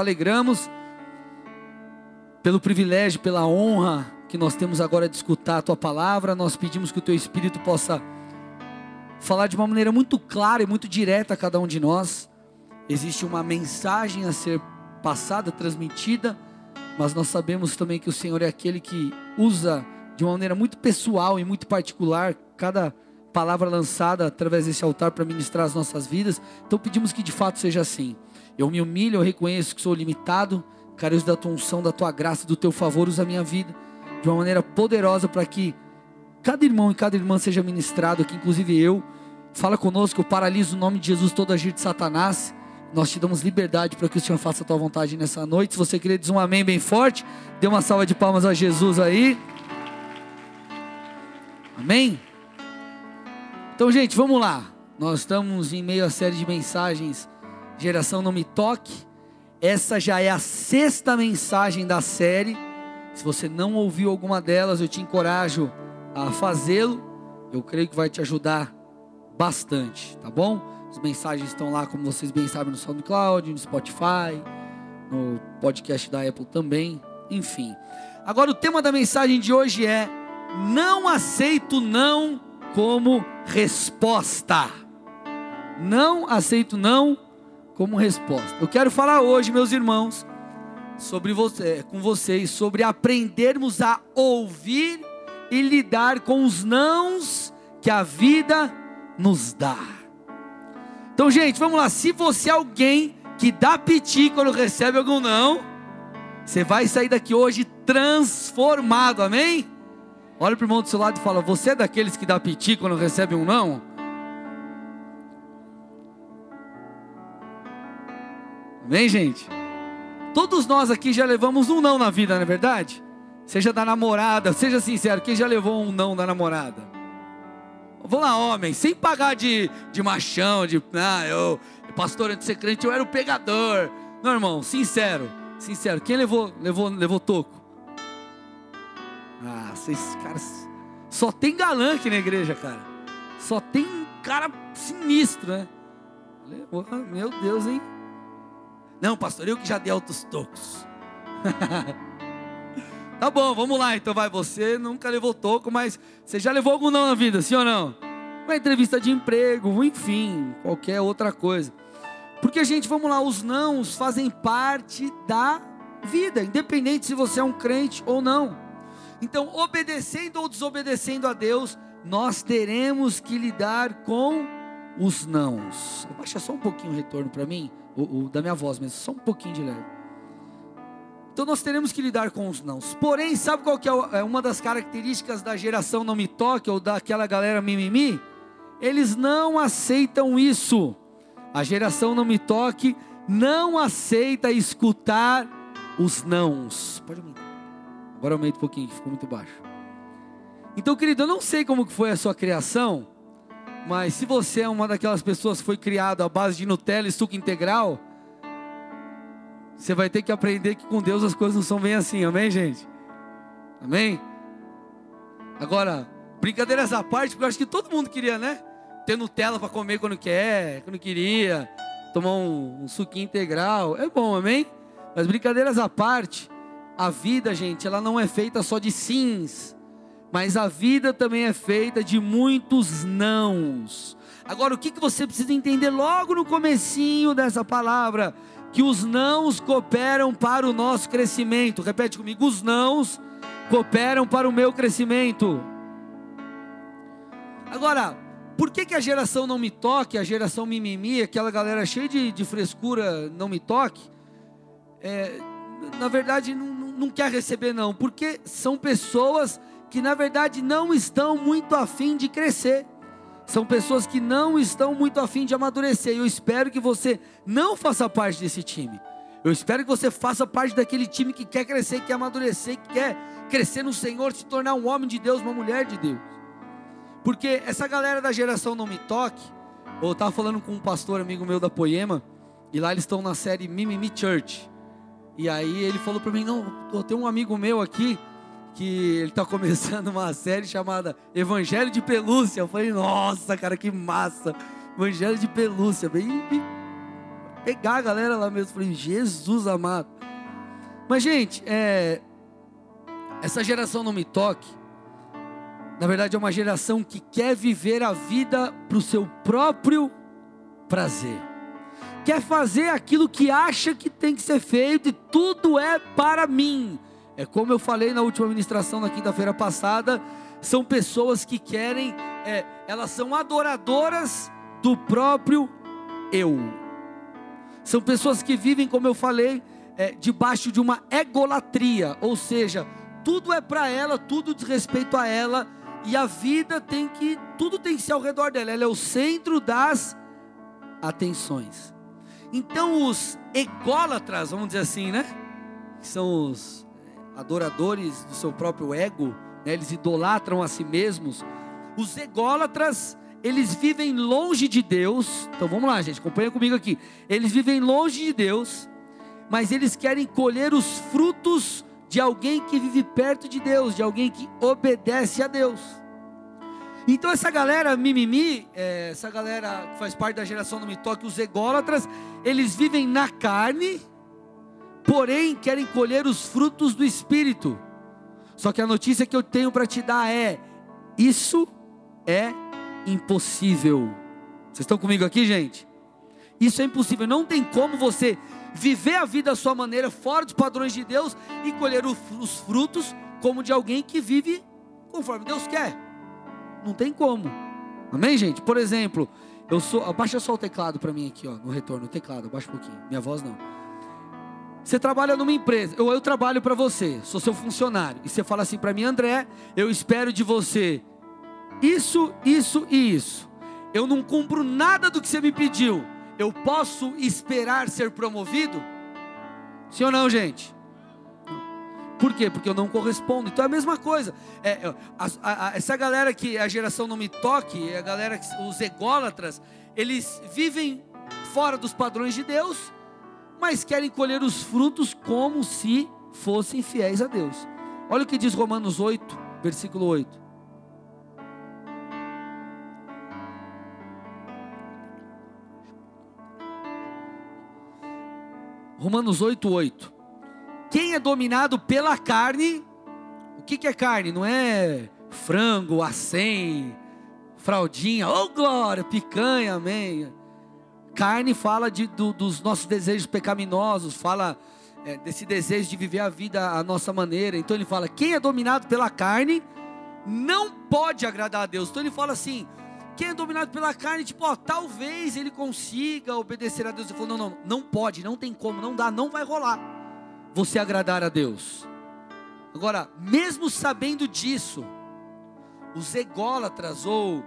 alegramos pelo privilégio, pela honra que nós temos agora de escutar a tua palavra. Nós pedimos que o teu Espírito possa falar de uma maneira muito clara e muito direta a cada um de nós. Existe uma mensagem a ser passada, transmitida, mas nós sabemos também que o Senhor é aquele que usa de uma maneira muito pessoal e muito particular cada palavra lançada através desse altar para ministrar as nossas vidas. Então pedimos que de fato seja assim. Eu me humilho, eu reconheço que sou limitado, careço da tua unção, da tua graça, do teu favor, usa a minha vida de uma maneira poderosa para que cada irmão e cada irmã seja ministrado aqui, inclusive eu. Fala conosco, eu paraliso o nome de Jesus todo agir de Satanás. Nós te damos liberdade para que o Senhor faça a tua vontade nessa noite. Se você querer dizer um amém bem forte, dê uma salva de palmas a Jesus aí. Amém? Então, gente, vamos lá. Nós estamos em meio a série de mensagens Geração Não Me Toque. Essa já é a sexta mensagem da série. Se você não ouviu alguma delas, eu te encorajo a fazê-lo. Eu creio que vai te ajudar bastante, tá bom? As mensagens estão lá, como vocês bem sabem, no SoundCloud, no Spotify, no podcast da Apple também, enfim. Agora o tema da mensagem de hoje é: não aceito não como resposta. Não aceito não como resposta. Eu quero falar hoje, meus irmãos, sobre você, com vocês sobre aprendermos a ouvir e lidar com os nãos que a vida nos dá. Então, gente, vamos lá. Se você é alguém que dá piti quando recebe algum não, você vai sair daqui hoje transformado, amém? Olha para o irmão do seu lado e fala: Você é daqueles que dá piti quando recebe um não? Amém, gente? Todos nós aqui já levamos um não na vida, não é verdade? Seja da namorada, seja sincero, quem já levou um não da namorada? Vamos lá, homem, sem pagar de, de machão, de ah, eu, pastor antes de ser crente, eu era o pegador. Não, irmão, sincero, sincero, quem levou, levou, levou toco? Ah, vocês caras, só tem galã aqui na igreja, cara. Só tem cara sinistro, né? Meu Deus, hein? Não, pastor, eu que já dei altos tocos. tá bom, vamos lá. Então vai, você nunca levou toco, mas você já levou algum não na vida, sim ou não? Uma entrevista de emprego, enfim, qualquer outra coisa. Porque, gente, vamos lá, os nãos fazem parte da vida, independente se você é um crente ou não. Então, obedecendo ou desobedecendo a Deus, nós teremos que lidar com os nãos. Baixa só um pouquinho o retorno para mim o, o da minha voz mesmo, só um pouquinho de leve. Então nós teremos que lidar com os nãos. Porém, sabe qual que é, é uma das características da geração não me toque ou daquela galera mimimi? Eles não aceitam isso. A geração não me toque não aceita escutar os nãos. Pode aumentar. Agora aumenta um pouquinho, ficou muito baixo. Então, querido, eu não sei como que foi a sua criação. Mas se você é uma daquelas pessoas que foi criado à base de Nutella e suco integral, você vai ter que aprender que com Deus as coisas não são bem assim, amém, gente? Amém? Agora, brincadeiras à parte, porque eu acho que todo mundo queria, né? Ter Nutella para comer quando quer, quando queria, tomar um, um suquinho integral, é bom, amém? Mas brincadeiras à parte, a vida, gente, ela não é feita só de sims, mas a vida também é feita de muitos nãos. Agora, o que, você precisa entender logo no comecinho dessa palavra? Que os nãos cooperam para o nosso crescimento. Repete comigo: os nãos cooperam para o meu crescimento. Agora, por que, que a geração não me toque, a geração mimimi, aquela galera cheia de, de frescura não me toque, é, na verdade não, não quer receber não, porque são pessoas que na verdade não estão muito afim de crescer. São pessoas que não estão muito afim de amadurecer. E eu espero que você não faça parte desse time. Eu espero que você faça parte daquele time que quer crescer, que quer amadurecer, que quer crescer no Senhor, se tornar um homem de Deus, uma mulher de Deus. Porque essa galera da geração Não Me Toque, eu estava falando com um pastor amigo meu da Poema, e lá eles estão na série Mimimi Church. E aí ele falou para mim: Não, eu tenho um amigo meu aqui que ele está começando uma série chamada Evangelho de Pelúcia. Eu falei, nossa, cara, que massa! Evangelho de Pelúcia, bem, bem pegar a galera lá mesmo. Falei, Jesus amado. Mas, gente, é, essa geração não me toque. Na verdade, é uma geração que quer viver a vida para o seu próprio prazer. Quer fazer aquilo que acha que tem que ser feito e tudo é para mim. É como eu falei na última ministração na quinta-feira passada, são pessoas que querem, é, elas são adoradoras do próprio eu. São pessoas que vivem, como eu falei, é, debaixo de uma egolatria, ou seja, tudo é para ela, tudo diz respeito a ela, e a vida tem que, tudo tem que ser ao redor dela, ela é o centro das atenções. Então os ególatras, vamos dizer assim, né? Que são os adoradores do seu próprio ego, né? eles idolatram a si mesmos. Os ególatras, eles vivem longe de Deus. Então vamos lá, gente, acompanha comigo aqui. Eles vivem longe de Deus, mas eles querem colher os frutos de alguém que vive perto de Deus, de alguém que obedece a Deus. Então essa galera mimimi, é, essa galera que faz parte da geração do me toque, os ególatras, eles vivem na carne, porém querem colher os frutos do Espírito. Só que a notícia que eu tenho para te dar é: isso é impossível. Vocês estão comigo aqui, gente? Isso é impossível. Não tem como você viver a vida à sua maneira, fora dos padrões de Deus, e colher os frutos como de alguém que vive conforme Deus quer. Não tem como. Amém, gente? Por exemplo, eu sou. Abaixa só o teclado para mim aqui, ó, no retorno. O teclado, abaixa um pouquinho. Minha voz não. Você trabalha numa empresa, ou eu, trabalho para você, sou seu funcionário, e você fala assim para mim, André, eu espero de você isso, isso e isso. Eu não cumpro nada do que você me pediu. Eu posso esperar ser promovido? Sim ou não, gente? Por quê? Porque eu não correspondo. Então é a mesma coisa. É, é a, a, essa galera que a geração não me toque, a galera, os ególatras, eles vivem fora dos padrões de Deus, mas querem colher os frutos como se fossem fiéis a Deus. Olha o que diz Romanos 8, versículo 8. Romanos 8, 8. Quem é dominado pela carne, o que, que é carne? Não é frango, acém, fraldinha, oh glória, picanha, amém. Carne fala de, do, dos nossos desejos pecaminosos, fala é, desse desejo de viver a vida à nossa maneira. Então ele fala: quem é dominado pela carne não pode agradar a Deus. Então ele fala assim: quem é dominado pela carne, tipo, ó, talvez ele consiga obedecer a Deus. Ele falou: não, não, não pode, não tem como, não dá, não vai rolar você agradar a Deus. Agora, mesmo sabendo disso, os ególatras ou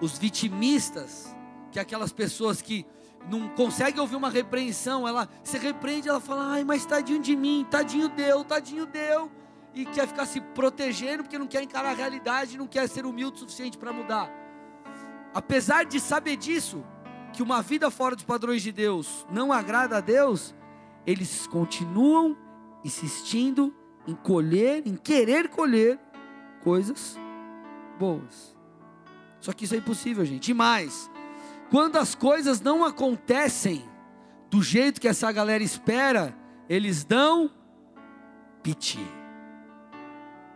os vitimistas, que é aquelas pessoas que não conseguem ouvir uma repreensão, ela se repreende, ela fala: "Ai, mas tadinho de mim, tadinho deu, tadinho deu", e quer ficar se protegendo porque não quer encarar a realidade, não quer ser humilde o suficiente para mudar. Apesar de saber disso, que uma vida fora dos padrões de Deus não agrada a Deus, eles continuam insistindo em colher, em querer colher coisas boas. Só que isso é impossível, gente. E mais, quando as coisas não acontecem do jeito que essa galera espera, eles dão piti.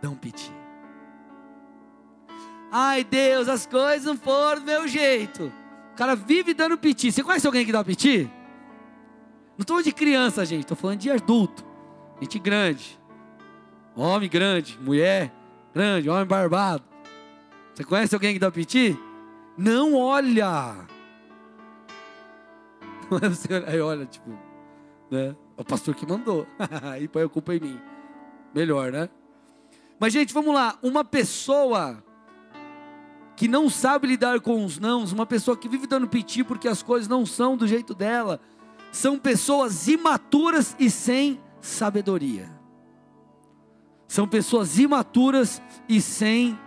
Dão piti. Ai Deus, as coisas não foram do meu jeito. O cara vive dando piti. Você conhece alguém que dá piti? Não estou de criança, gente, estou falando de adulto. Gente grande. Homem grande, mulher grande, homem barbado. Você conhece alguém que dá piti? Não olha. Aí olha, tipo, né? É o pastor que mandou. Aí põe a culpa em mim. Melhor, né? Mas, gente, vamos lá. Uma pessoa que não sabe lidar com os nãos, uma pessoa que vive dando piti porque as coisas não são do jeito dela, são pessoas imaturas e sem sabedoria. São pessoas imaturas e sem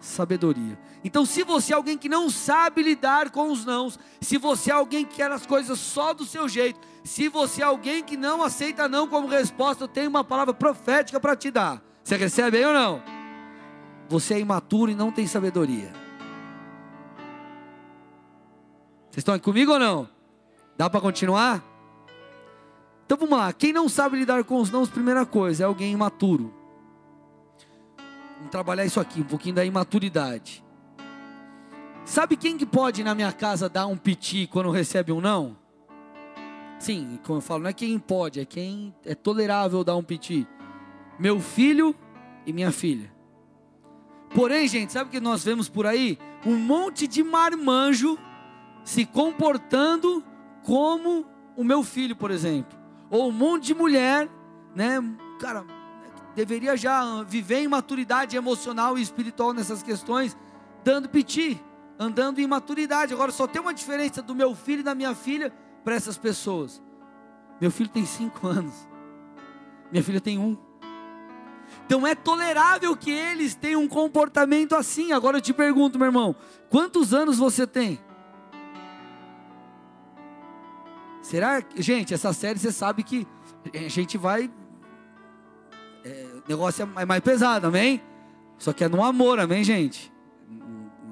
sabedoria. Então, se você é alguém que não sabe lidar com os nãos, se você é alguém que quer as coisas só do seu jeito, se você é alguém que não aceita não como resposta, eu tenho uma palavra profética para te dar. Você recebe aí ou não? Você é imaturo e não tem sabedoria. Vocês estão aqui comigo ou não? Dá para continuar? Então vamos lá, quem não sabe lidar com os nãos, primeira coisa, é alguém imaturo. Vamos trabalhar isso aqui, um pouquinho da imaturidade. Sabe quem que pode na minha casa dar um piti quando recebe um não? Sim, como eu falo, não é quem pode, é quem é tolerável dar um piti. Meu filho e minha filha. Porém, gente, sabe o que nós vemos por aí? Um monte de marmanjo se comportando como o meu filho, por exemplo. Ou um monte de mulher, né? Cara, deveria já viver em maturidade emocional e espiritual nessas questões, dando piti, andando em maturidade. Agora só tem uma diferença do meu filho e da minha filha para essas pessoas. Meu filho tem cinco anos, minha filha tem um. Então é tolerável que eles tenham um comportamento assim. Agora eu te pergunto, meu irmão, quantos anos você tem? Será que, gente, essa série você sabe que a gente vai. É, o negócio é mais pesado, amém? Só que é no amor, amém, gente?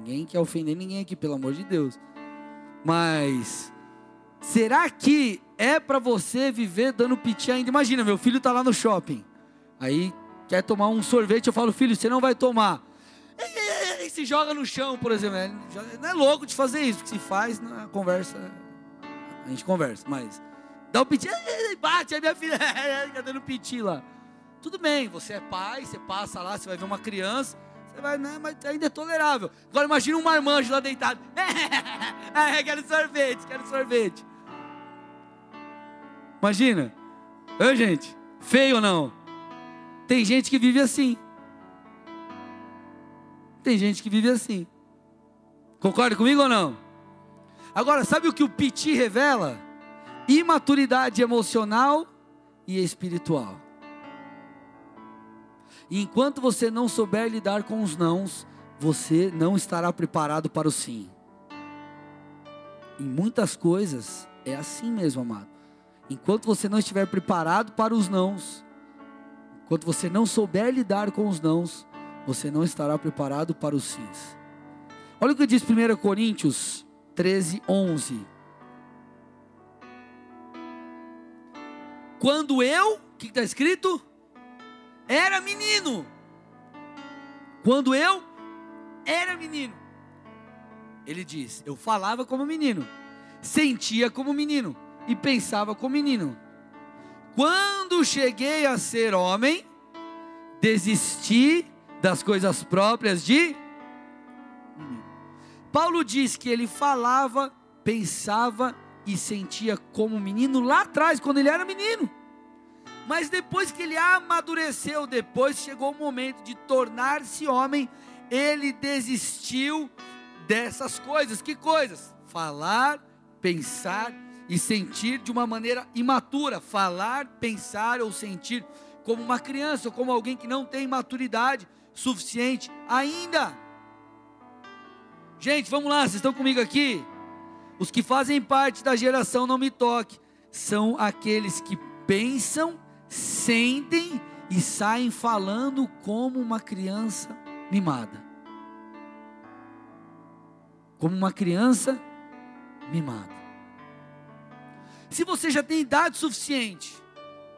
Ninguém quer ofender ninguém aqui, pelo amor de Deus. Mas, será que é para você viver dando piti ainda? Imagina, meu filho está lá no shopping. Aí quer tomar um sorvete, eu falo, filho, você não vai tomar. E se joga no chão, por exemplo. Não é louco de fazer isso, porque se faz, na é conversa, a gente conversa, mas dá um piti, bate, a minha filha fica dando piti lá. Tudo bem, você é pai, você passa lá, você vai ver uma criança, você vai, né, mas ainda é tolerável. Agora imagina um marmanjo lá deitado. é, quero sorvete, quero sorvete. Imagina. Oi, gente, feio ou não? Tem gente que vive assim. Tem gente que vive assim. Concorda comigo ou não? Agora, sabe o que o piti revela? Imaturidade emocional e espiritual. E enquanto você não souber lidar com os nãos, você não estará preparado para o sim. Em muitas coisas é assim mesmo, amado. Enquanto você não estiver preparado para os nãos, Enquanto você não souber lidar com os nãos, você não estará preparado para os sims. Olha o que diz 1 Coríntios 13, 11. Quando eu, o que está escrito? Era menino. Quando eu era menino. Ele diz: Eu falava como menino, sentia como menino e pensava como menino. Quando cheguei a ser homem, desisti das coisas próprias de Paulo diz que ele falava, pensava e sentia como menino lá atrás, quando ele era menino. Mas depois que ele amadureceu, depois chegou o momento de tornar-se homem, ele desistiu dessas coisas. Que coisas? Falar, pensar e sentir de uma maneira imatura, falar, pensar ou sentir como uma criança, ou como alguém que não tem maturidade suficiente ainda. Gente, vamos lá, vocês estão comigo aqui? Os que fazem parte da geração não me toque são aqueles que pensam, sentem e saem falando como uma criança mimada. Como uma criança mimada. Se você já tem idade suficiente,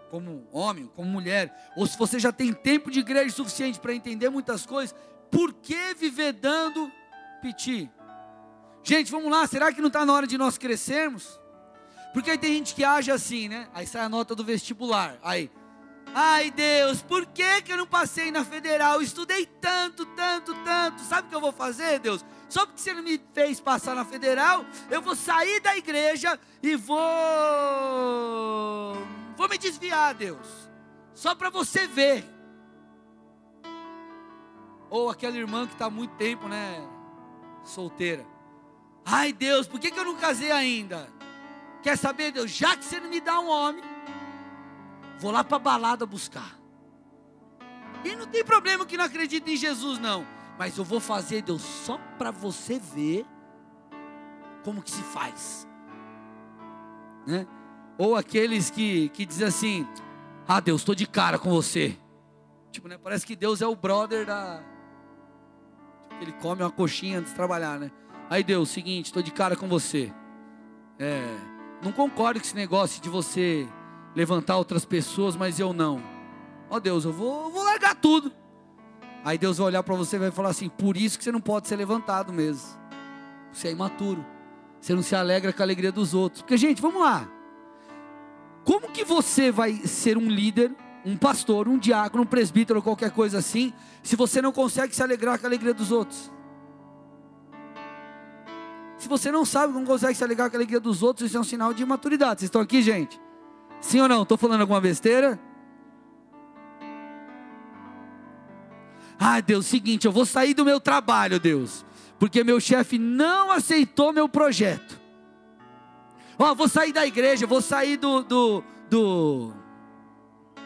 como homem, como mulher, ou se você já tem tempo de igreja suficiente para entender muitas coisas, por que viver dando piti? Gente, vamos lá, será que não está na hora de nós crescermos? Porque aí tem gente que age assim, né? Aí sai a nota do vestibular. Aí, ai Deus, por que, que eu não passei na federal? estudei tanto, tanto, tanto. Sabe o que eu vou fazer, Deus? Só porque você não me fez passar na federal, eu vou sair da igreja e vou. Vou me desviar, Deus. Só para você ver. Ou aquela irmã que está há muito tempo, né? Solteira. Ai, Deus, por que, que eu não casei ainda? Quer saber, Deus? Já que você não me dá um homem, vou lá para a balada buscar. E não tem problema que não acredita em Jesus, não mas eu vou fazer, Deus, só para você ver como que se faz. Né? Ou aqueles que, que dizem assim, ah Deus, estou de cara com você. Tipo, né? Parece que Deus é o brother da. Ele come uma coxinha antes de trabalhar, né? Aí Deus, seguinte, estou de cara com você. É, não concordo com esse negócio de você levantar outras pessoas, mas eu não. Ó oh, Deus, eu vou, eu vou largar tudo. Aí Deus vai olhar para você e vai falar assim: por isso que você não pode ser levantado mesmo. Você é imaturo. Você não se alegra com a alegria dos outros. Porque, gente, vamos lá. Como que você vai ser um líder, um pastor, um diácono, um presbítero, qualquer coisa assim, se você não consegue se alegrar com a alegria dos outros? Se você não sabe, não consegue se alegrar com a alegria dos outros, isso é um sinal de imaturidade. Vocês estão aqui, gente? Sim ou não? Estou falando alguma besteira? Ah, Deus, seguinte, eu vou sair do meu trabalho, Deus, porque meu chefe não aceitou meu projeto. Ó, oh, vou sair da igreja, vou sair do, do, do,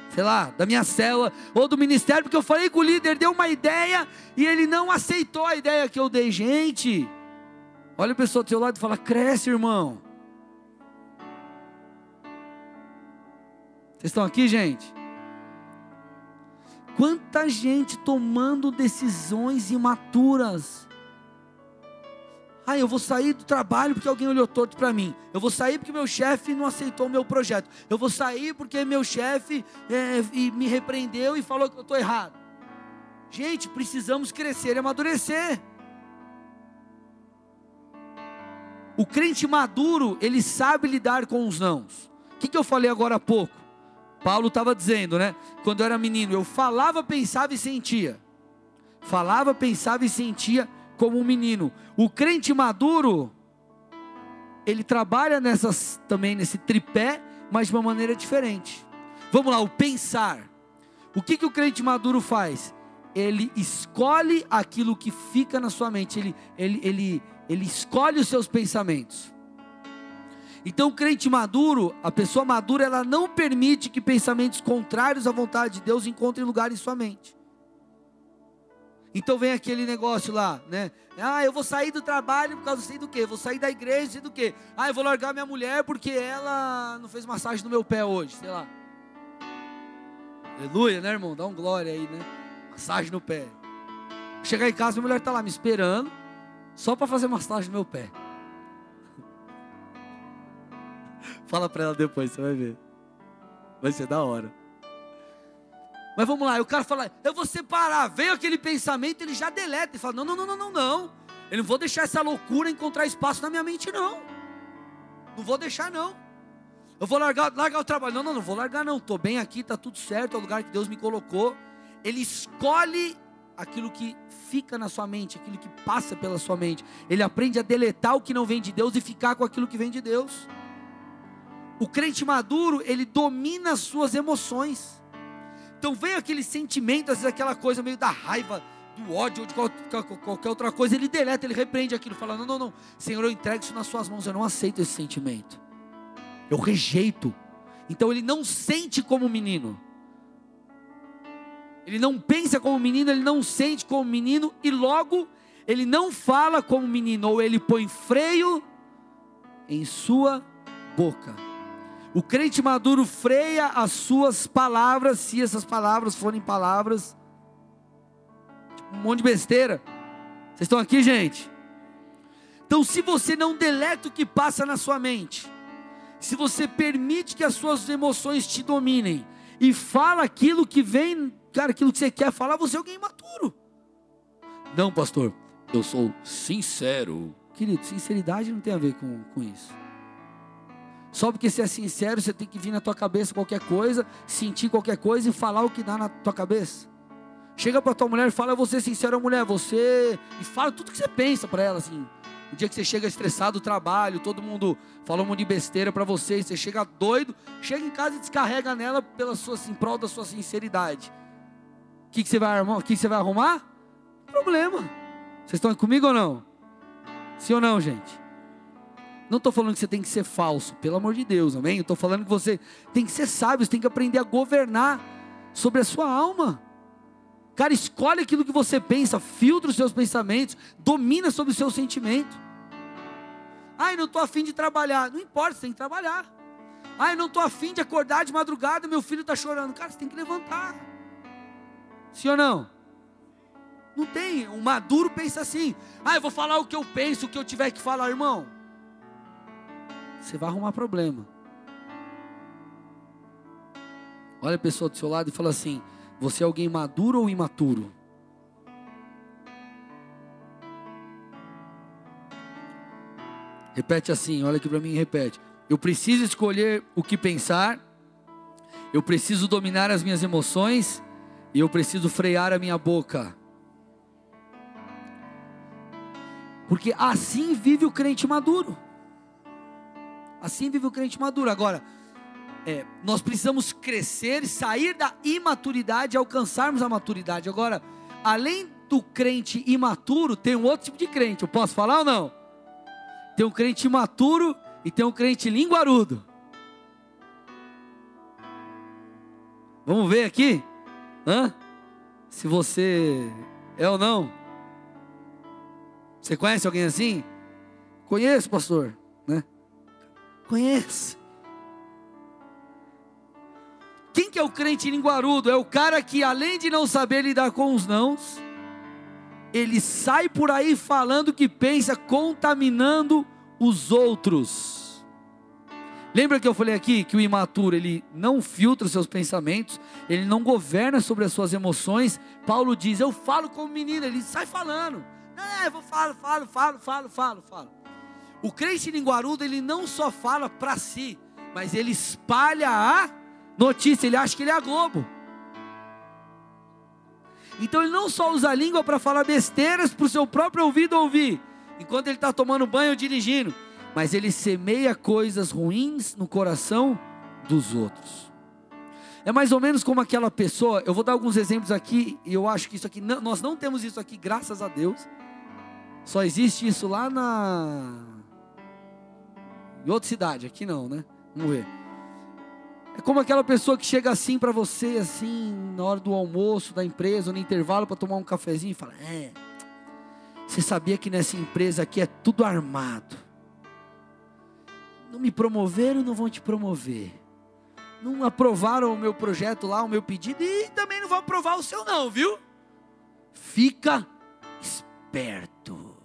sei lá, da minha célula ou do ministério, porque eu falei com o líder, deu uma ideia e ele não aceitou a ideia que eu dei. Gente, olha a pessoa do seu lado e fala: cresce, irmão. Vocês estão aqui, gente? Quanta gente tomando decisões imaturas. Ah, eu vou sair do trabalho porque alguém olhou torto para mim. Eu vou sair porque meu chefe não aceitou o meu projeto. Eu vou sair porque meu chefe é, me repreendeu e falou que eu estou errado. Gente, precisamos crescer e amadurecer. O crente maduro, ele sabe lidar com os nãos. O que, que eu falei agora há pouco? Paulo estava dizendo, né? Quando eu era menino, eu falava, pensava e sentia. Falava, pensava e sentia como um menino. O crente maduro, ele trabalha nessas também nesse tripé, mas de uma maneira diferente. Vamos lá, o pensar. O que, que o crente maduro faz? Ele escolhe aquilo que fica na sua mente. Ele, ele, ele, ele escolhe os seus pensamentos. Então, o crente maduro, a pessoa madura, ela não permite que pensamentos contrários à vontade de Deus encontrem lugar em sua mente. Então vem aquele negócio lá, né? Ah, eu vou sair do trabalho por causa sei do quê? Vou sair da igreja sei do quê? Ah, eu vou largar minha mulher porque ela não fez massagem no meu pé hoje, sei lá. Aleluia, né, irmão? Dá um glória aí, né? Massagem no pé. Chegar em casa, minha mulher está lá me esperando, só para fazer massagem no meu pé. Fala para ela depois, você vai ver. Vai ser da hora. Mas vamos lá, o cara fala, eu vou separar. Veio aquele pensamento, ele já deleta e fala: não, não, não, não, não, não. Eu não vou deixar essa loucura encontrar espaço na minha mente, não. Não vou deixar, não. Eu vou largar, largar o trabalho. Não, não, não vou largar, não. Estou bem aqui, está tudo certo, é o lugar que Deus me colocou. Ele escolhe aquilo que fica na sua mente, aquilo que passa pela sua mente. Ele aprende a deletar o que não vem de Deus e ficar com aquilo que vem de Deus. O crente maduro, ele domina as suas emoções. Então vem aquele sentimento, às vezes aquela coisa meio da raiva, do ódio ou de qualquer, qualquer outra coisa, ele deleta, ele repreende aquilo, falando: não, não, não, Senhor, eu entrego isso nas suas mãos, eu não aceito esse sentimento. Eu rejeito. Então ele não sente como menino. Ele não pensa como menino, ele não sente como menino e logo ele não fala como menino, ou ele põe freio em sua boca. O crente maduro freia as suas palavras, se essas palavras forem palavras, tipo, um monte de besteira. Vocês estão aqui, gente? Então, se você não deleta o que passa na sua mente, se você permite que as suas emoções te dominem e fala aquilo que vem, cara, aquilo que você quer falar, você é alguém imaturo. Não, pastor, eu sou sincero. Querido, sinceridade não tem a ver com, com isso. Só porque você é sincero, você tem que vir na tua cabeça qualquer coisa, sentir qualquer coisa e falar o que dá na tua cabeça. Chega para tua mulher e fala, você sincero, mulher, você e fala tudo que você pensa para ela assim. O dia que você chega estressado do trabalho, todo mundo fala um monte de besteira para você, você chega doido, chega em casa e descarrega nela pela sua em prol da sua sinceridade. Que, que você vai arrumar? O que, que você vai arrumar? Problema. Vocês estão comigo ou não? Sim ou não, gente? Não estou falando que você tem que ser falso, pelo amor de Deus, amém? Estou falando que você tem que ser sábio, você tem que aprender a governar sobre a sua alma. Cara, escolhe aquilo que você pensa, filtra os seus pensamentos, domina sobre o seu sentimento. Ai, não estou afim de trabalhar. Não importa, você tem que trabalhar. Ai, não estou afim de acordar de madrugada, meu filho está chorando. Cara, você tem que levantar. Sim ou não? Não tem. Um maduro pensa assim. Ah, eu vou falar o que eu penso, o que eu tiver que falar, irmão você vai arrumar problema. Olha a pessoa do seu lado e fala assim: Você é alguém maduro ou imaturo? Repete assim, olha aqui para mim e repete. Eu preciso escolher o que pensar, eu preciso dominar as minhas emoções e eu preciso frear a minha boca. Porque assim vive o crente maduro. Assim vive o crente maduro. Agora, é, nós precisamos crescer, sair da imaturidade alcançarmos a maturidade. Agora, além do crente imaturo, tem um outro tipo de crente. Eu posso falar ou não? Tem um crente imaturo e tem um crente linguarudo. Vamos ver aqui? Hã? Se você é ou não. Você conhece alguém assim? Conheço, pastor, né? Conheço. Quem que é o crente linguarudo? É o cara que além de não saber lidar com os nãos, ele sai por aí falando que pensa, contaminando os outros. Lembra que eu falei aqui que o imaturo ele não filtra os seus pensamentos, ele não governa sobre as suas emoções. Paulo diz: Eu falo como menino, ele sai falando. É, vou falo, falo, falo, falo, falo, falo. O crente linguarudo ele não só fala para si, mas ele espalha a notícia, ele acha que ele é a Globo. Então ele não só usa a língua para falar besteiras para o seu próprio ouvido ouvir, enquanto ele está tomando banho ou dirigindo, mas ele semeia coisas ruins no coração dos outros. É mais ou menos como aquela pessoa, eu vou dar alguns exemplos aqui, e eu acho que isso aqui, nós não temos isso aqui, graças a Deus. Só existe isso lá na. em outra cidade, aqui não, né? Vamos ver. É como aquela pessoa que chega assim para você, assim, na hora do almoço da empresa, ou no intervalo para tomar um cafezinho e fala: É, você sabia que nessa empresa aqui é tudo armado. Não me promoveram, não vão te promover. Não aprovaram o meu projeto lá, o meu pedido, e também não vão aprovar o seu, não, viu? Fica esperto.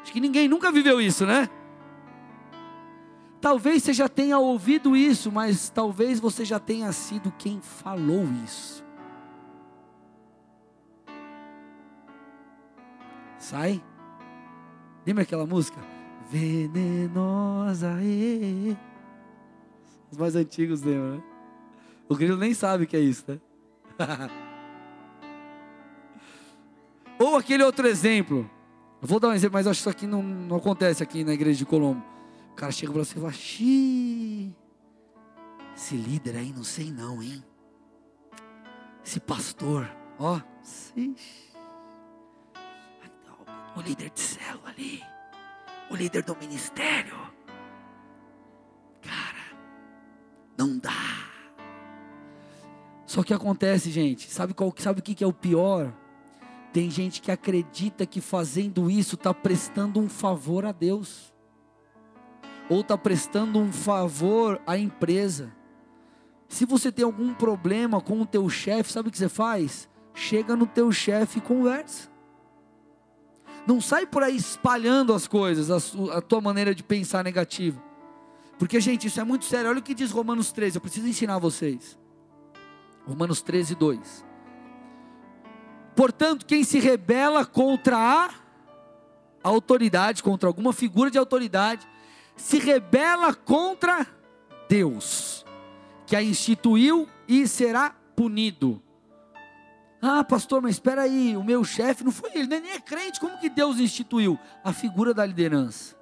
Acho que ninguém nunca viveu isso, né? Talvez você já tenha ouvido isso, mas talvez você já tenha sido quem falou isso. Sai. Lembra aquela música? Venenosa e Os mais antigos lembram, né? O grilo nem sabe o que é isso, né? Ou aquele outro exemplo. Eu vou dar um exemplo, mas acho que isso aqui não, não acontece aqui na igreja de Colombo. O cara chega para você e fala: Xiii, esse líder aí não sei não, hein? Esse pastor, ó, o líder de célula ali, o líder do ministério. Cara, não dá. Só que acontece, gente, sabe, qual, sabe o que é o pior? Tem gente que acredita que fazendo isso está prestando um favor a Deus ou está prestando um favor à empresa. Se você tem algum problema com o teu chefe, sabe o que você faz? Chega no teu chefe e conversa. Não sai por aí espalhando as coisas, a, a tua maneira de pensar negativa. Porque, gente, isso é muito sério. Olha o que diz Romanos 13. Eu preciso ensinar vocês. Romanos 13, 2. Portanto, quem se rebela contra a autoridade, contra alguma figura de autoridade, se rebela contra Deus, que a instituiu e será punido. Ah, pastor, mas espera aí, o meu chefe não foi ele, nem é crente, como que Deus instituiu? A figura da liderança.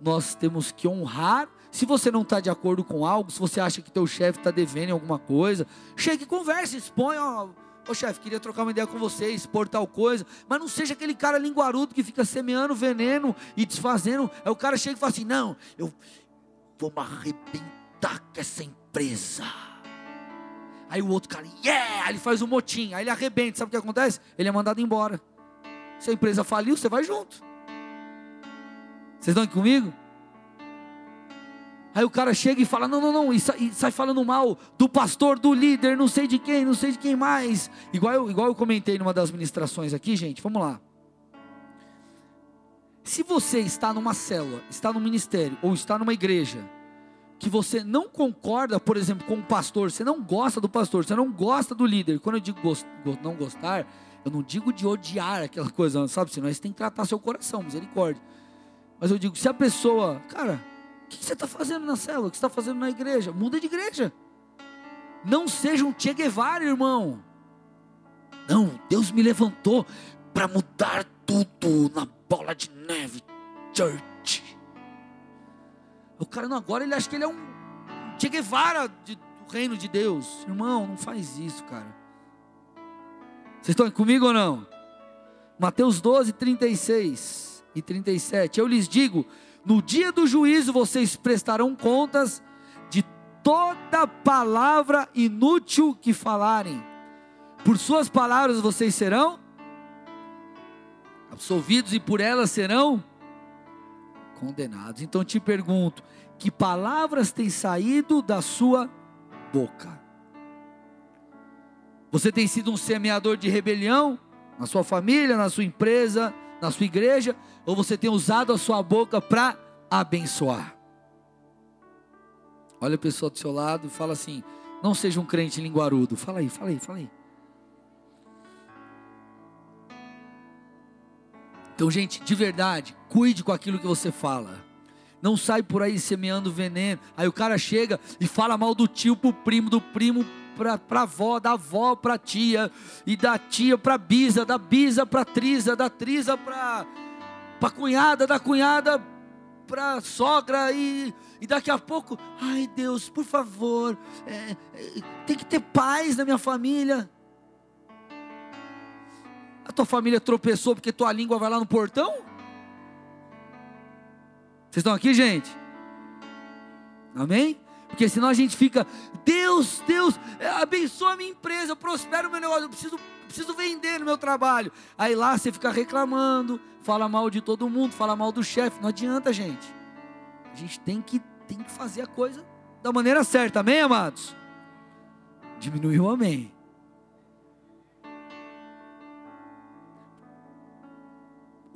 Nós temos que honrar. Se você não está de acordo com algo, se você acha que teu chefe está devendo alguma coisa, chegue e converse, expõe, ó, Ô chefe, queria trocar uma ideia com você, expor tal coisa, mas não seja aquele cara linguarudo que fica semeando veneno e desfazendo. É o cara chega e fala assim: não, eu vou me arrebentar com essa empresa. Aí o outro cara, yeah! Ele faz um motim, aí ele arrebenta. Sabe o que acontece? Ele é mandado embora. Se a empresa faliu, você vai junto. Vocês estão aqui comigo? Aí o cara chega e fala: não, não, não, e sai, e sai, falando mal do pastor, do líder, não sei de quem, não sei de quem mais. Igual eu, igual eu comentei numa das ministrações aqui, gente, vamos lá. Se você está numa célula, está no ministério ou está numa igreja, que você não concorda, por exemplo, com o pastor, você não gosta do pastor, você não gosta do líder. Quando eu digo gost, não gostar, eu não digo de odiar aquela coisa, sabe? Senão você tem que tratar seu coração, misericórdia. Mas eu digo, se a pessoa, cara, o que você está fazendo na célula? O que você está fazendo na igreja? Muda de igreja. Não seja um Che Guevara, irmão. Não, Deus me levantou para mudar tudo na bola de neve, church. O cara não agora ele acha que ele é um Che Guevara de, do reino de Deus. Irmão, não faz isso, cara. Vocês estão comigo ou não? Mateus 12, 36 e 37. Eu lhes digo: no dia do juízo vocês prestarão contas de toda palavra inútil que falarem. Por suas palavras vocês serão absolvidos e por elas serão condenados. Então te pergunto: que palavras têm saído da sua boca? Você tem sido um semeador de rebelião na sua família, na sua empresa, na sua igreja, ou você tem usado a sua boca para abençoar? Olha a pessoa do seu lado e fala assim: não seja um crente linguarudo. Fala aí, fala aí, fala aí. Então, gente, de verdade, cuide com aquilo que você fala. Não sai por aí semeando veneno. Aí o cara chega e fala mal do tio pro primo, do primo para a avó, da avó para tia, e da tia para bisa, da bisa para trisa, da trisa para a cunhada, da cunhada para sogra, e, e daqui a pouco, ai Deus, por favor, é, é, tem que ter paz na minha família. Tua família tropeçou porque tua língua vai lá no portão? Vocês estão aqui, gente? Amém? Porque senão a gente fica, Deus, Deus, é, abençoa a minha empresa, prospera o meu negócio, eu preciso, preciso vender no meu trabalho. Aí lá você fica reclamando, fala mal de todo mundo, fala mal do chefe. Não adianta, gente. A gente tem que, tem que fazer a coisa da maneira certa, amém, amados? Diminuiu amém.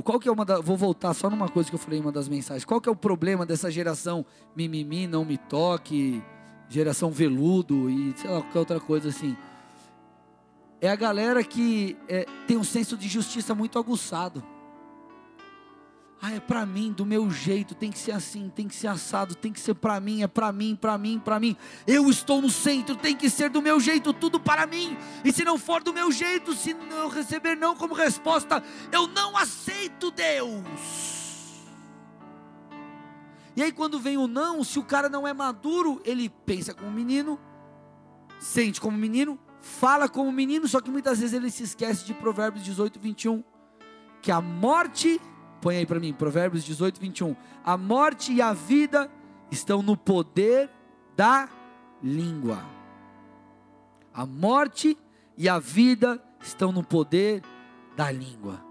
Qual que é uma da, vou voltar só numa coisa que eu falei em uma das mensagens. Qual que é o problema dessa geração mimimi, não me toque, geração veludo e sei lá qualquer outra coisa assim? É a galera que é, tem um senso de justiça muito aguçado. Ah, é para mim, do meu jeito, tem que ser assim, tem que ser assado, tem que ser para mim, é para mim, para mim, para mim. Eu estou no centro, tem que ser do meu jeito, tudo para mim. E se não for do meu jeito, se eu receber não como resposta, eu não aceito Deus. E aí quando vem o não, se o cara não é maduro, ele pensa como menino, sente como menino, fala como menino, só que muitas vezes ele se esquece de Provérbios 18, 21, que a morte Põe aí para mim, Provérbios 18, 21. A morte e a vida estão no poder da língua. A morte e a vida estão no poder da língua.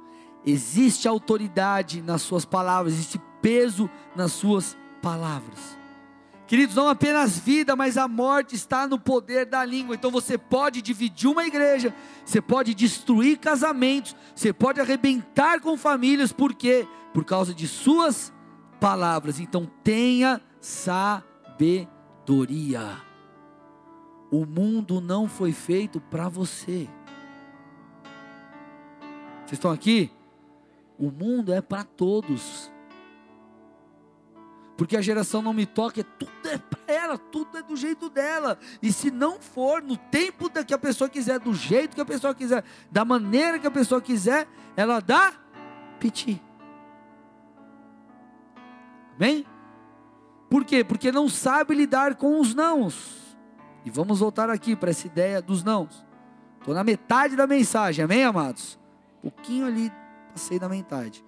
Existe autoridade nas suas palavras, existe peso nas suas palavras. Queridos, não apenas vida, mas a morte está no poder da língua. Então você pode dividir uma igreja, você pode destruir casamentos, você pode arrebentar com famílias, por quê? Por causa de suas palavras. Então tenha sabedoria. O mundo não foi feito para você. Vocês estão aqui? O mundo é para todos porque a geração não me toca, é tudo é para ela, tudo é do jeito dela. E se não for no tempo que a pessoa quiser, do jeito que a pessoa quiser, da maneira que a pessoa quiser, ela dá piti. Bem? Por quê? Porque não sabe lidar com os nãos. E vamos voltar aqui para essa ideia dos nãos. Estou na metade da mensagem, amém, amados? Um pouquinho ali, passei da metade.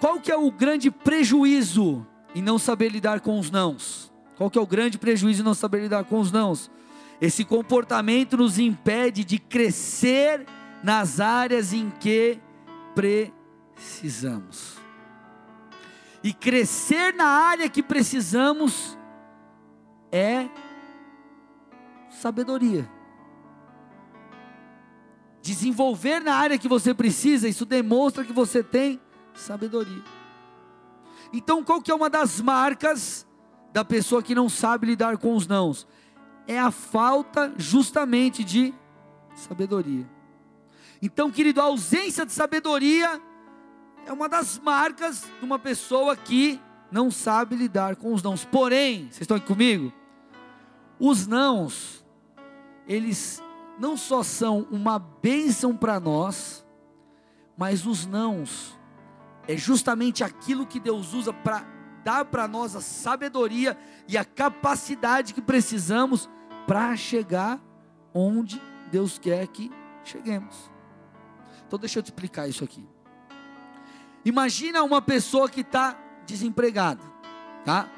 Qual que é o grande prejuízo em não saber lidar com os nãos. Qual que é o grande prejuízo em não saber lidar com os nãos? Esse comportamento nos impede de crescer nas áreas em que precisamos. E crescer na área que precisamos é sabedoria. Desenvolver na área que você precisa, isso demonstra que você tem sabedoria. Então, qual que é uma das marcas da pessoa que não sabe lidar com os nãos? É a falta justamente de sabedoria. Então, querido, a ausência de sabedoria é uma das marcas de uma pessoa que não sabe lidar com os nãos. Porém, vocês estão aqui comigo? Os nãos, eles não só são uma bênção para nós, mas os nãos é justamente aquilo que Deus usa para dar para nós a sabedoria e a capacidade que precisamos para chegar onde Deus quer que cheguemos. Então deixa eu te explicar isso aqui. Imagina uma pessoa que está desempregada, tá?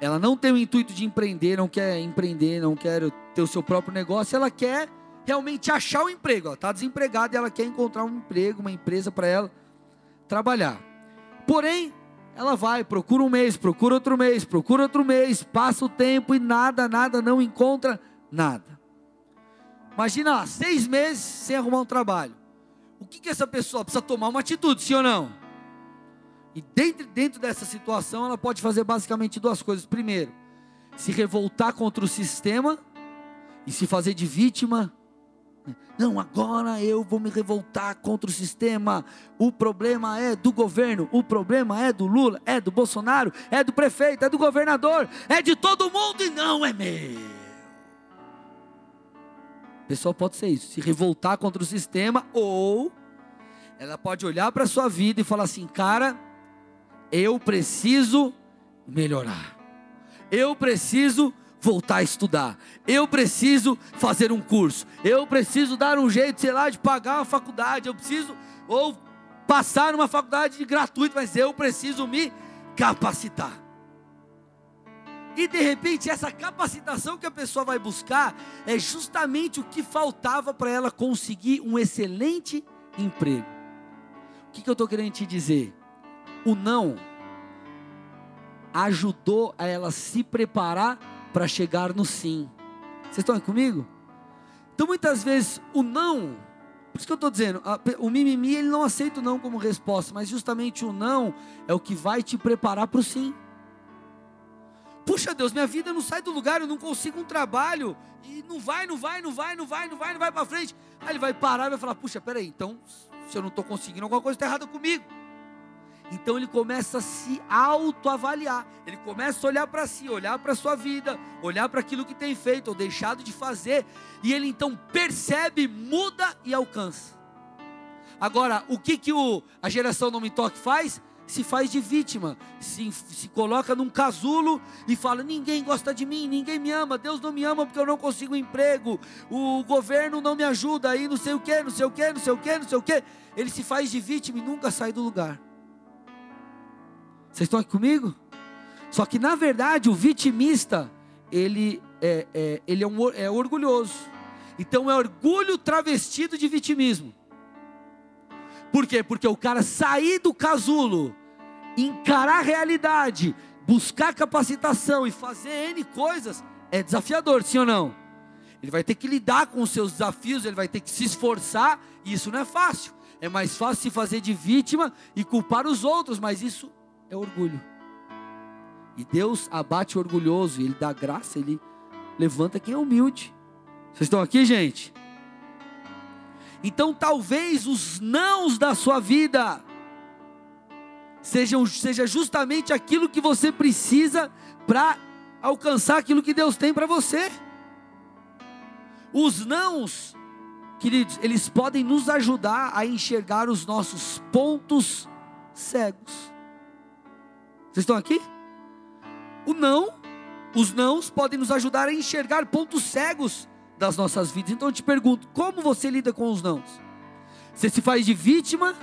Ela não tem o intuito de empreender, não quer empreender, não quer ter o seu próprio negócio, ela quer realmente achar o um emprego. Ela está desempregada e ela quer encontrar um emprego, uma empresa para ela trabalhar. Porém, ela vai, procura um mês, procura outro mês, procura outro mês, passa o tempo e nada, nada, não encontra nada. Imagina lá, seis meses sem arrumar um trabalho. O que, que essa pessoa precisa tomar uma atitude, sim ou não? E dentro, dentro dessa situação, ela pode fazer basicamente duas coisas. Primeiro, se revoltar contra o sistema e se fazer de vítima não, agora eu vou me revoltar contra o sistema. O problema é do governo, o problema é do Lula, é do Bolsonaro, é do prefeito, é do governador, é de todo mundo e não é meu. A pessoa pode ser isso, se revoltar contra o sistema, ou ela pode olhar para a sua vida e falar assim: cara, eu preciso melhorar, eu preciso voltar a estudar. Eu preciso fazer um curso. Eu preciso dar um jeito, sei lá, de pagar uma faculdade. Eu preciso ou passar numa faculdade gratuita, mas eu preciso me capacitar. E de repente, essa capacitação que a pessoa vai buscar é justamente o que faltava para ela conseguir um excelente emprego. O que, que eu estou querendo te dizer? O não ajudou a ela se preparar para chegar no sim. Vocês estão comigo? Então muitas vezes o não, por isso que eu estou dizendo, o mimimi ele não aceita o não como resposta, mas justamente o não é o que vai te preparar para o sim. Puxa Deus, minha vida não sai do lugar, eu não consigo um trabalho, e não vai, não vai, não vai, não vai, não vai, não vai para frente. Aí ele vai parar e vai falar: Puxa, peraí, então, se eu não estou conseguindo, alguma coisa está errada comigo. Então ele começa a se autoavaliar. Ele começa a olhar para si, olhar para a sua vida, olhar para aquilo que tem feito ou deixado de fazer. E ele então percebe, muda e alcança. Agora, o que, que o, a geração não me toque faz? Se faz de vítima, se, se coloca num casulo e fala: ninguém gosta de mim, ninguém me ama, Deus não me ama porque eu não consigo um emprego, o governo não me ajuda aí, não sei o que, não sei o que, não sei o que, não sei o que. Ele se faz de vítima e nunca sai do lugar. Vocês estão aqui comigo? Só que na verdade o vitimista, ele é, é ele é, um, é orgulhoso. Então é orgulho travestido de vitimismo. Por quê? Porque o cara sair do casulo, encarar a realidade, buscar capacitação e fazer N coisas, é desafiador, sim ou não? Ele vai ter que lidar com os seus desafios, ele vai ter que se esforçar, e isso não é fácil. É mais fácil se fazer de vítima e culpar os outros, mas isso é orgulho. E Deus abate o orgulhoso, Ele dá graça, Ele levanta quem é humilde. Vocês estão aqui, gente? Então talvez os nãos da sua vida sejam seja justamente aquilo que você precisa para alcançar aquilo que Deus tem para você. Os nãos, queridos, eles podem nos ajudar a enxergar os nossos pontos cegos. Vocês estão aqui? O não, os nãos podem nos ajudar a enxergar pontos cegos das nossas vidas. Então eu te pergunto, como você lida com os nãos? Você se faz de vítima?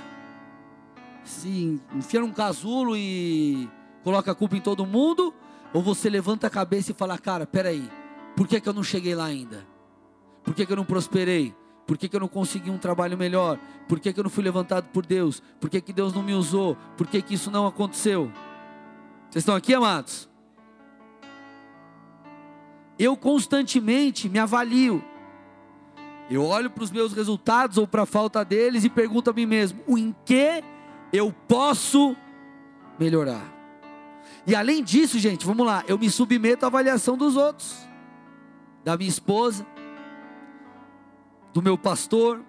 Se enfia num casulo e coloca a culpa em todo mundo? Ou você levanta a cabeça e fala, cara, peraí, por que, que eu não cheguei lá ainda? Por que, que eu não prosperei? Por que, que eu não consegui um trabalho melhor? Por que, que eu não fui levantado por Deus? Por que, que Deus não me usou? Por que, que isso não aconteceu? Vocês estão aqui, amados? Eu constantemente me avalio. Eu olho para os meus resultados ou para a falta deles e pergunto a mim mesmo: o em que eu posso melhorar? E além disso, gente, vamos lá, eu me submeto à avaliação dos outros, da minha esposa, do meu pastor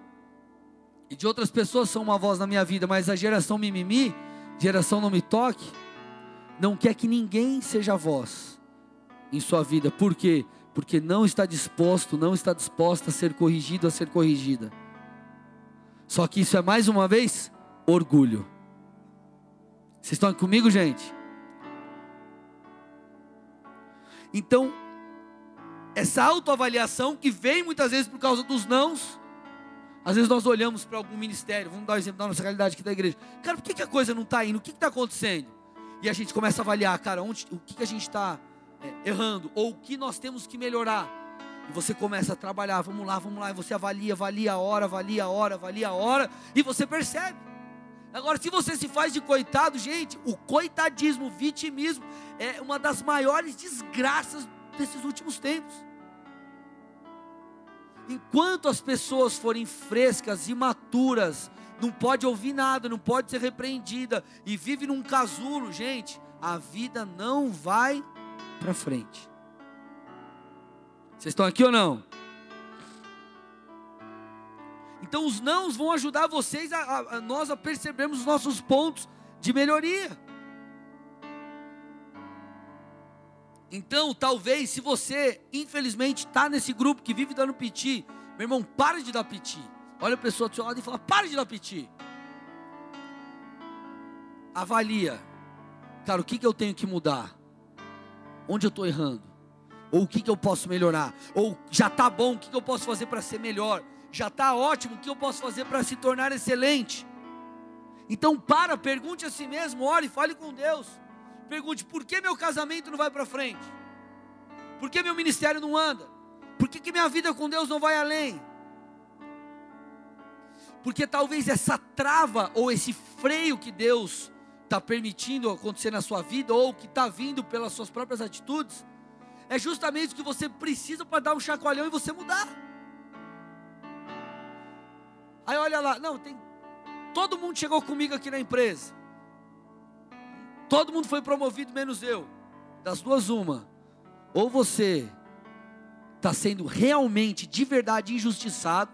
e de outras pessoas são uma voz na minha vida, mas a geração mimimi, geração não me toque, não quer que ninguém seja voz em sua vida. Por quê? Porque não está disposto, não está disposta a ser corrigido, a ser corrigida. Só que isso é mais uma vez orgulho. Vocês estão comigo, gente? Então, essa autoavaliação que vem muitas vezes por causa dos nãos, às vezes nós olhamos para algum ministério, vamos dar um exemplo da nossa realidade aqui da igreja. Cara, por que, que a coisa não está indo? O que está acontecendo? E a gente começa a avaliar, cara, onde, o que, que a gente está é, errando, ou o que nós temos que melhorar. E você começa a trabalhar, vamos lá, vamos lá, e você avalia, avalia a hora, avalia a hora, avalia a hora, e você percebe. Agora, se você se faz de coitado, gente, o coitadismo, o vitimismo, é uma das maiores desgraças desses últimos tempos. Enquanto as pessoas forem frescas, imaturas, não pode ouvir nada, não pode ser repreendida e vive num casulo, gente, a vida não vai para frente. Vocês estão aqui ou não? Então os nãos vão ajudar vocês a, a, a nós a percebermos os nossos pontos de melhoria. Então, talvez, se você, infelizmente, está nesse grupo que vive dando piti, meu irmão, pare de dar piti. Olha a pessoa do seu lado e fala: pare de dar piti. Avalia, cara, o que, que eu tenho que mudar? Onde eu estou errando? Ou o que, que eu posso melhorar? Ou já está bom, o que, que eu posso fazer para ser melhor? Já está ótimo, o que eu posso fazer para se tornar excelente? Então, para, pergunte a si mesmo, ore, fale com Deus. Pergunte: por que meu casamento não vai para frente? Por que meu ministério não anda? Por que, que minha vida com Deus não vai além? Porque talvez essa trava ou esse freio que Deus está permitindo acontecer na sua vida, ou que está vindo pelas suas próprias atitudes, é justamente o que você precisa para dar um chacoalhão e você mudar. Aí olha lá, não, tem. Todo mundo chegou comigo aqui na empresa. Todo mundo foi promovido, menos eu. Das duas, uma. Ou você está sendo realmente, de verdade, injustiçado.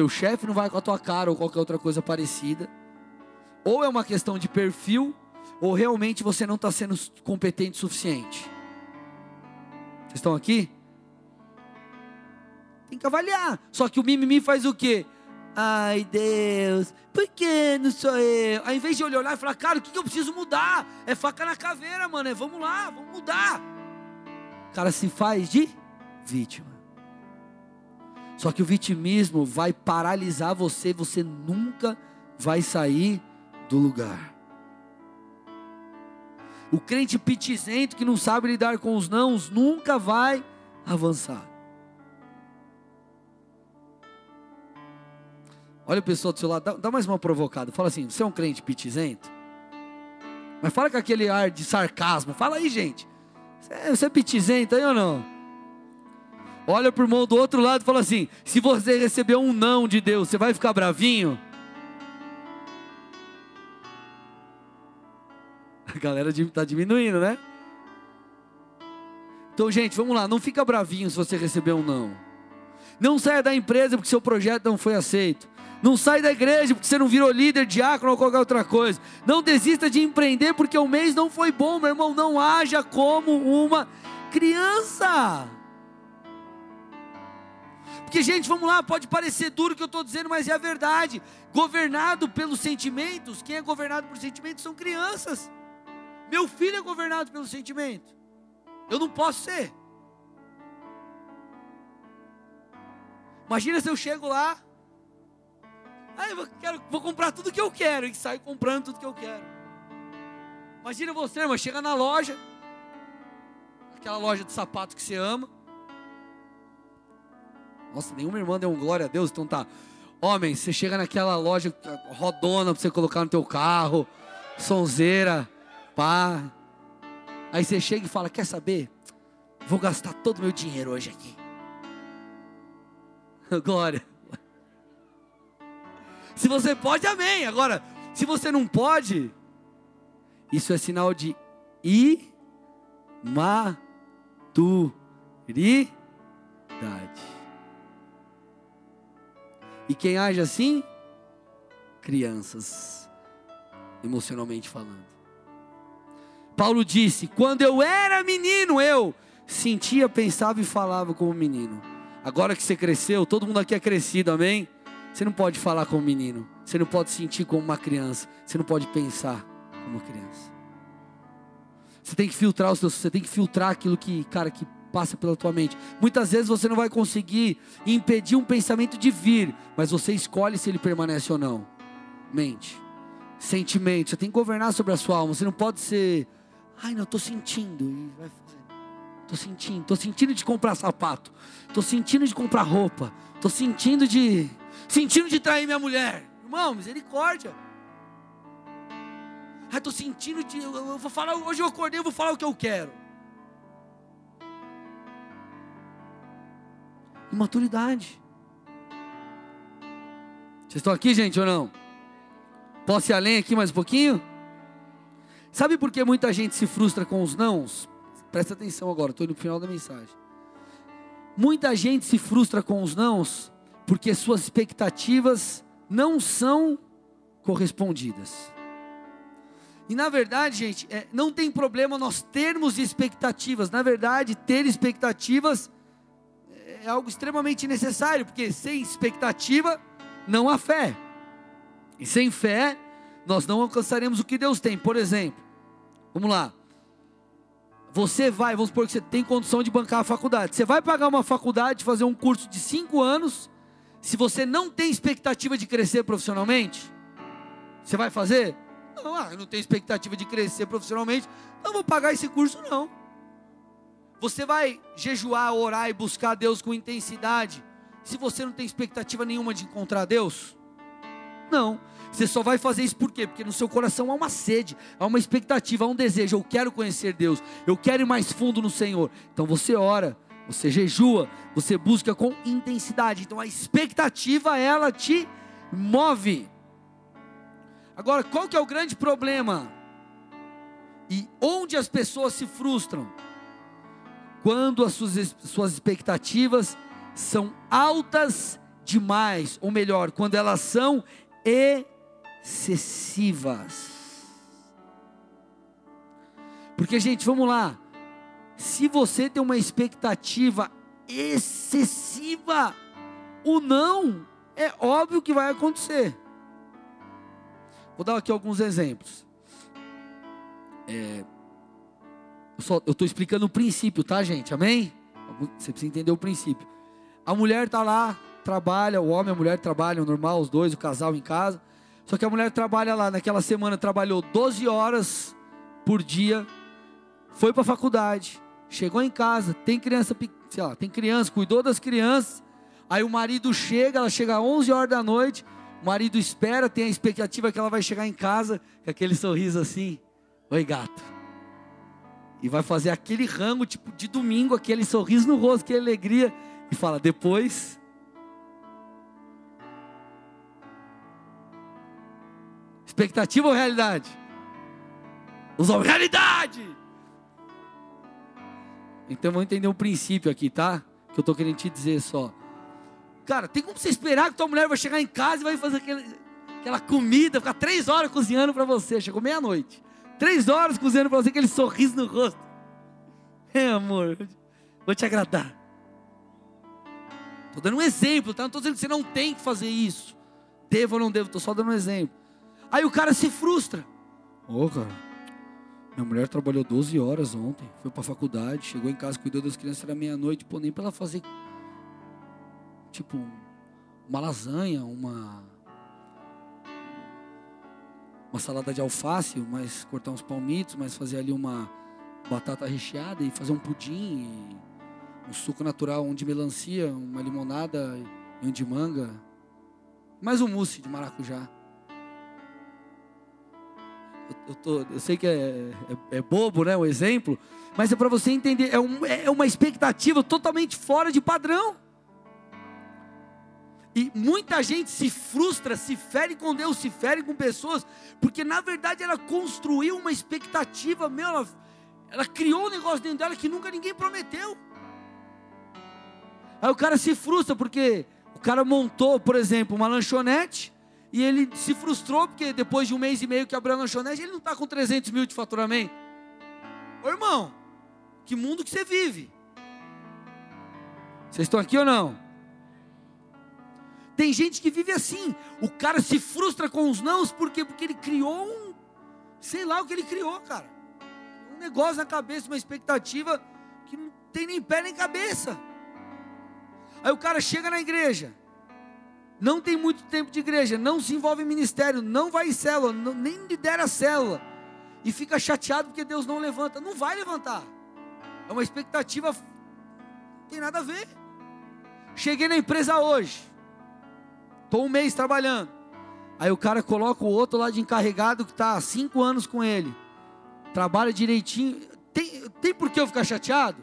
Teu chefe não vai com a tua cara ou qualquer outra coisa parecida. Ou é uma questão de perfil, ou realmente você não está sendo competente o suficiente. Vocês estão aqui? Tem que avaliar. Só que o mimimi faz o quê? Ai Deus, por que não sou eu? Ao invés de olhar e falar, cara, o que, eu preciso mudar? É faca na caveira, mano. É vamos lá, vamos mudar. O cara se faz de vítima. Só que o vitimismo vai paralisar você, você nunca vai sair do lugar. O crente pitizento que não sabe lidar com os nãos nunca vai avançar. Olha o pessoal do seu lado, dá, mais uma provocada. Fala assim: você é um crente pitizento? Mas fala com aquele ar de sarcasmo. Fala aí, gente. Você é, você é pitizento aí ou não? Olha para o irmão do outro lado e fala assim: se você receber um não de Deus, você vai ficar bravinho? A galera está diminuindo, né? Então, gente, vamos lá. Não fica bravinho se você receber um não. Não saia da empresa porque seu projeto não foi aceito. Não sai da igreja porque você não virou líder, diácono ou qualquer outra coisa. Não desista de empreender porque o mês não foi bom, meu irmão. Não haja como uma criança. Porque, gente, vamos lá, pode parecer duro o que eu estou dizendo, mas é a verdade. Governado pelos sentimentos, quem é governado por sentimentos são crianças. Meu filho é governado pelo sentimento. Eu não posso ser. Imagina se eu chego lá, ah, eu quero, vou comprar tudo que eu quero e saio comprando tudo que eu quero. Imagina você, irmão, chega na loja, aquela loja de sapatos que você ama. Nossa, nenhuma irmã deu um glória a Deus, então tá. Homem, você chega naquela loja rodona para você colocar no teu carro, sonzeira, pá. Aí você chega e fala: Quer saber? Vou gastar todo o meu dinheiro hoje aqui. Glória. Se você pode, amém. Agora, se você não pode, isso é sinal de imaturidade. E quem age assim? Crianças, emocionalmente falando. Paulo disse: Quando eu era menino, eu sentia, pensava e falava como menino. Agora que você cresceu, todo mundo aqui é crescido, amém? Você não pode falar como menino, você não pode sentir como uma criança, você não pode pensar como criança. Você tem que filtrar os seus, você tem que filtrar aquilo que, cara, que passa pela tua mente. Muitas vezes você não vai conseguir impedir um pensamento de vir, mas você escolhe se ele permanece ou não. Mente, sentimento, você tem que governar sobre a sua alma. Você não pode ser, ai, não, estou sentindo e vai fazer. Estou sentindo, estou sentindo de comprar sapato, estou sentindo de comprar roupa, estou sentindo de, sentindo de trair minha mulher. Irmão, misericórdia. Ai, estou sentindo de, eu, eu vou falar, hoje eu acordei, eu vou falar o que eu quero. Imaturidade. Vocês estão aqui, gente, ou não? Posso ir além aqui mais um pouquinho? Sabe por que muita gente se frustra com os nãos? Presta atenção agora, estou no final da mensagem. Muita gente se frustra com os nãos porque suas expectativas não são correspondidas. E na verdade, gente, é, não tem problema nós termos expectativas. Na verdade, ter expectativas é algo extremamente necessário, porque sem expectativa não há fé. E sem fé, nós não alcançaremos o que Deus tem. Por exemplo, vamos lá. Você vai, vamos supor que você tem condição de bancar a faculdade. Você vai pagar uma faculdade, fazer um curso de cinco anos, se você não tem expectativa de crescer profissionalmente? Você vai fazer? Não, ah, eu não tenho expectativa de crescer profissionalmente, não vou pagar esse curso não. Você vai jejuar, orar e buscar Deus com intensidade, se você não tem expectativa nenhuma de encontrar Deus? Não. Você só vai fazer isso por quê? Porque no seu coração há uma sede, há uma expectativa, há um desejo. Eu quero conhecer Deus, eu quero ir mais fundo no Senhor. Então você ora, você jejua, você busca com intensidade. Então a expectativa ela te move. Agora, qual que é o grande problema? E onde as pessoas se frustram? Quando as suas, suas expectativas são altas demais, ou melhor, quando elas são excessivas. Porque, gente, vamos lá. Se você tem uma expectativa excessiva, o não é óbvio que vai acontecer. Vou dar aqui alguns exemplos. É, eu estou explicando o princípio, tá, gente? Amém? Você precisa entender o princípio. A mulher está lá, trabalha, o homem e a mulher trabalham normal, os dois, o casal em casa. Só que a mulher trabalha lá, naquela semana trabalhou 12 horas por dia, foi para a faculdade, chegou em casa, tem criança, sei lá, tem criança, cuidou das crianças. Aí o marido chega, ela chega às 11 horas da noite, o marido espera, tem a expectativa que ela vai chegar em casa com aquele sorriso assim: Oi, gato. E vai fazer aquele rango, tipo de domingo, aquele sorriso no rosto, aquela alegria. E fala: Depois. Expectativa ou realidade? Usou realidade. Então vamos entender um princípio aqui, tá? Que eu estou querendo te dizer só. Cara, tem como você esperar que tua mulher vai chegar em casa e vai fazer aquele, aquela comida, ficar três horas cozinhando para você. Chegou meia-noite. Três horas cozinhando para você, aquele sorriso no rosto. É, amor, vou te agradar. Estou dando um exemplo, tá? Não estou dizendo que você não tem que fazer isso. Devo ou não devo, estou só dando um exemplo. Aí o cara se frustra. Ô, oh, cara, minha mulher trabalhou 12 horas ontem, foi para a faculdade, chegou em casa, cuidou das crianças, era meia-noite, pô, nem para ela fazer tipo uma lasanha, uma uma salada de alface, mas cortar uns palmitos, mas fazer ali uma batata recheada e fazer um pudim, um suco natural, um de melancia, uma limonada e um de manga, mais um mousse de maracujá. Eu, eu, tô, eu sei que é, é, é, bobo, né, o exemplo, mas é para você entender, é, um, é uma expectativa totalmente fora de padrão. E muita gente se frustra, se fere com Deus, se fere com pessoas, porque na verdade ela construiu uma expectativa, meu, ela, Ela criou um negócio dentro dela que nunca ninguém prometeu. Aí o cara se frustra porque o cara montou, por exemplo, uma lanchonete e ele se frustrou porque depois de um mês e meio que abriu a lanchonete, ele não está com 300 mil de faturamento. Ô irmão, que mundo que você vive? Vocês estão aqui ou não? Tem gente que vive assim. O cara se frustra com os nãos porque porque ele criou um, sei lá o que ele criou, cara. Um negócio na cabeça, uma expectativa que não tem nem pé nem cabeça. Aí o cara chega na igreja, não tem muito tempo de igreja, não se envolve em ministério, não vai em célula, não, nem lidera a célula, e fica chateado porque Deus não levanta. Não vai levantar. É uma expectativa, não tem nada a ver. Cheguei na empresa hoje, estou um mês trabalhando. Aí o cara coloca o outro lá de encarregado que está há cinco anos com ele, trabalha direitinho. Tem, tem por que eu ficar chateado?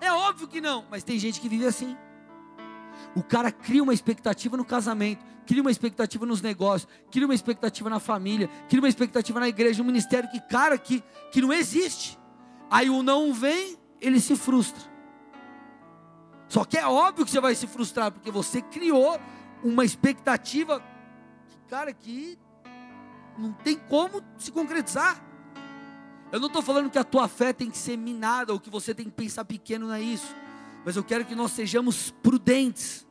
É óbvio que não, mas tem gente que vive assim. O cara cria uma expectativa no casamento, cria uma expectativa nos negócios, cria uma expectativa na família, cria uma expectativa na igreja, no ministério, que cara, que, que não existe. Aí o não vem, ele se frustra. Só que é óbvio que você vai se frustrar, porque você criou uma expectativa, que, cara, que não tem como se concretizar. Eu não estou falando que a tua fé tem que ser minada, ou que você tem que pensar pequeno, é isso. Mas eu quero que nós sejamos prudentes,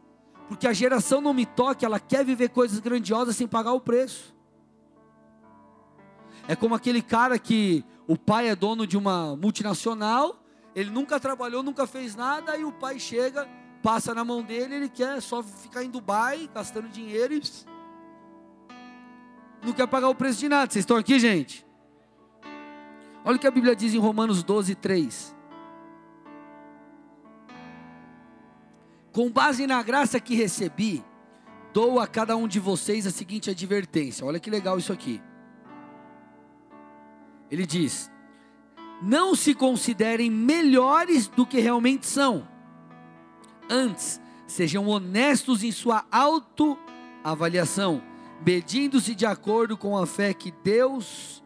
porque a geração não me toque, ela quer viver coisas grandiosas sem pagar o preço. É como aquele cara que o pai é dono de uma multinacional, ele nunca trabalhou, nunca fez nada, e o pai chega, passa na mão dele, ele quer só ficar em Dubai, gastando dinheiro não quer pagar o preço de nada. Vocês estão aqui, gente? Olha o que a Bíblia diz em Romanos 12, 3. Com base na graça que recebi, dou a cada um de vocês a seguinte advertência. Olha que legal isso aqui. Ele diz: Não se considerem melhores do que realmente são. Antes, sejam honestos em sua autoavaliação, medindo-se de acordo com a fé que Deus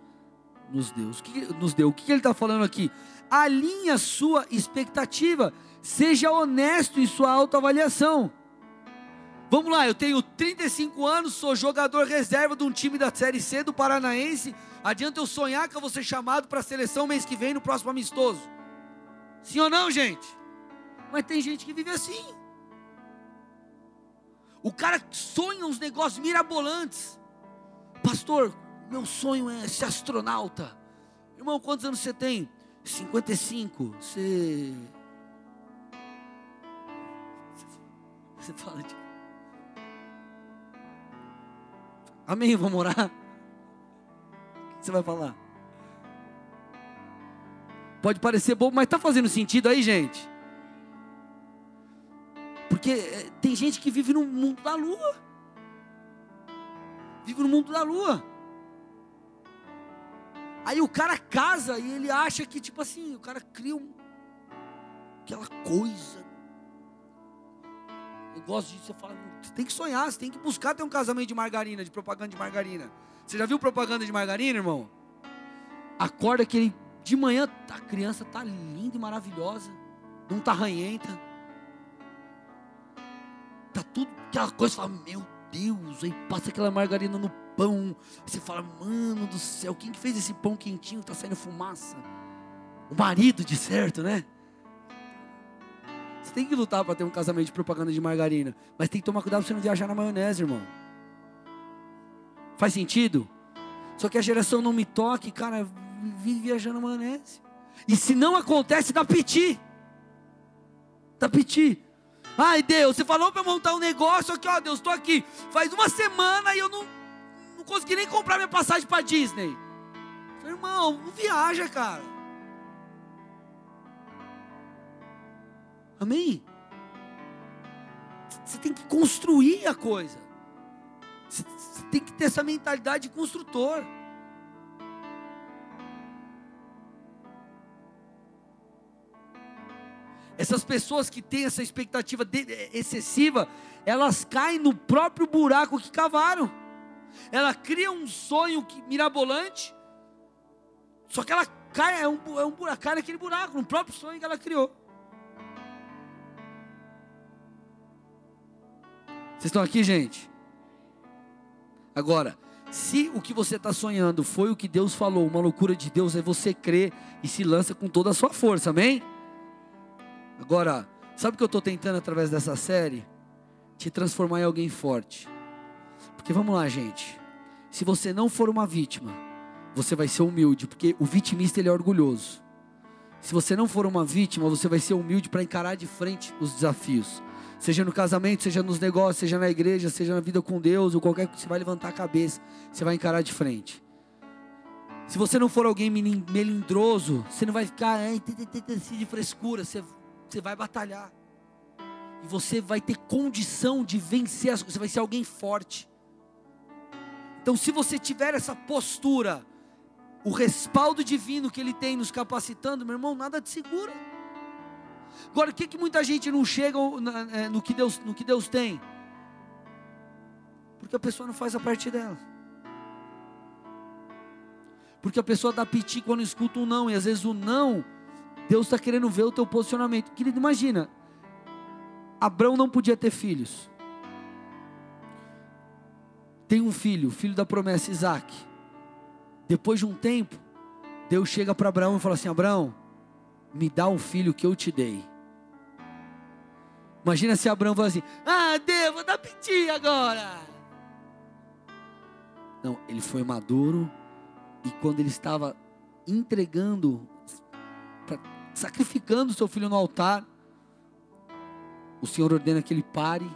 nos deu. O que, nos deu. O que ele está falando aqui? Alinhe a sua expectativa Seja honesto em sua autoavaliação. Vamos lá, eu tenho 35 anos, sou jogador reserva de um time da Série C do Paranaense. Adianta eu sonhar que eu vou ser chamado para a seleção mês que vem no próximo amistoso. Sim ou não, gente? Mas tem gente que vive assim. O cara sonha uns negócios mirabolantes. Pastor, meu sonho é ser astronauta. Irmão, quantos anos você tem? 55. Você Você fala de. Amém, vamos orar? O que você vai falar? Pode parecer bobo, mas está fazendo sentido aí, gente? Porque eh, tem gente que vive no mundo da lua. Vive no mundo da lua. Aí o cara casa e ele acha que, tipo assim, o cara cria um, aquela coisa eu gosto disso. Você fala, você tem que sonhar, você tem que buscar ter um casamento de margarina, de propaganda de margarina. Você já viu propaganda de margarina, irmão? Acorda que ele, de manhã, a criança tá linda e maravilhosa, não tá ranhenta. Aquela coisa, fala, meu Deus, aí passa aquela margarina no pão. Você fala, mano do céu, quem que fez esse pão quentinho? Tá saindo fumaça. O marido, de certo, né? Você tem que lutar para ter um casamento de propaganda de margarina. Mas tem que tomar cuidado para você não viajar na maionese, irmão. Faz sentido? Só que a geração não me toque, cara, vive viajando na maionese. E se não acontece, dá piti. Dá piti. Ai, Deus, você falou para montar um negócio aqui, ó, Deus, estou aqui. Faz uma semana e eu não, não consegui nem comprar minha passagem para Disney. Falei, irmão, não viaja, cara. Amém? Você tem que construir a coisa. Você tem que ter essa mentalidade de construtor. Essas pessoas que têm essa expectativa excessiva, elas caem no próprio buraco que cavaram. Ela cria um sonho mirabolante, só que ela cai, é um, é um buraco, cai naquele buraco, no próprio sonho que ela criou. Vocês estão aqui, gente? Agora, se o que você está sonhando foi o que Deus falou, uma loucura de Deus, é você crer e se lança com toda a sua força, amém? Agora, sabe o que eu estou tentando através dessa série? Te transformar em alguém forte. Porque vamos lá, gente. Se você não for uma vítima, você vai ser humilde, porque o vitimista ele é orgulhoso. Se você não for uma vítima, você vai ser humilde para encarar de frente os desafios. Seja no casamento, seja nos negócios, seja na igreja, seja na vida com Deus, ou qualquer coisa, você vai levantar a cabeça, você vai encarar de frente. Se você não for alguém melindroso, você não vai ficar de frescura, você, você vai batalhar. E você vai ter condição de vencer as coisas, você vai ser alguém forte. Então, se você tiver essa postura, o respaldo divino que Ele tem nos capacitando, meu irmão, nada te segura. Agora, o que, que muita gente não chega é, no que, Deus, no que Deus tem? Porque a pessoa não faz a parte dela. Porque a pessoa dá piti quando escuta um não, e às vezes o não, Deus está querendo ver o teu posicionamento. Querido, imagina, Abraão não podia ter filhos. Tem um filho, filho da promessa, Isaac. Depois de um tempo, Deus chega para Abraão e fala assim: Abraão, me dá o filho que eu te dei. Imagina se Abraão fala assim: Ah, Deus, vou dar piti agora. Não, ele foi maduro e quando ele estava entregando, sacrificando seu filho no altar, o Senhor ordena que ele pare.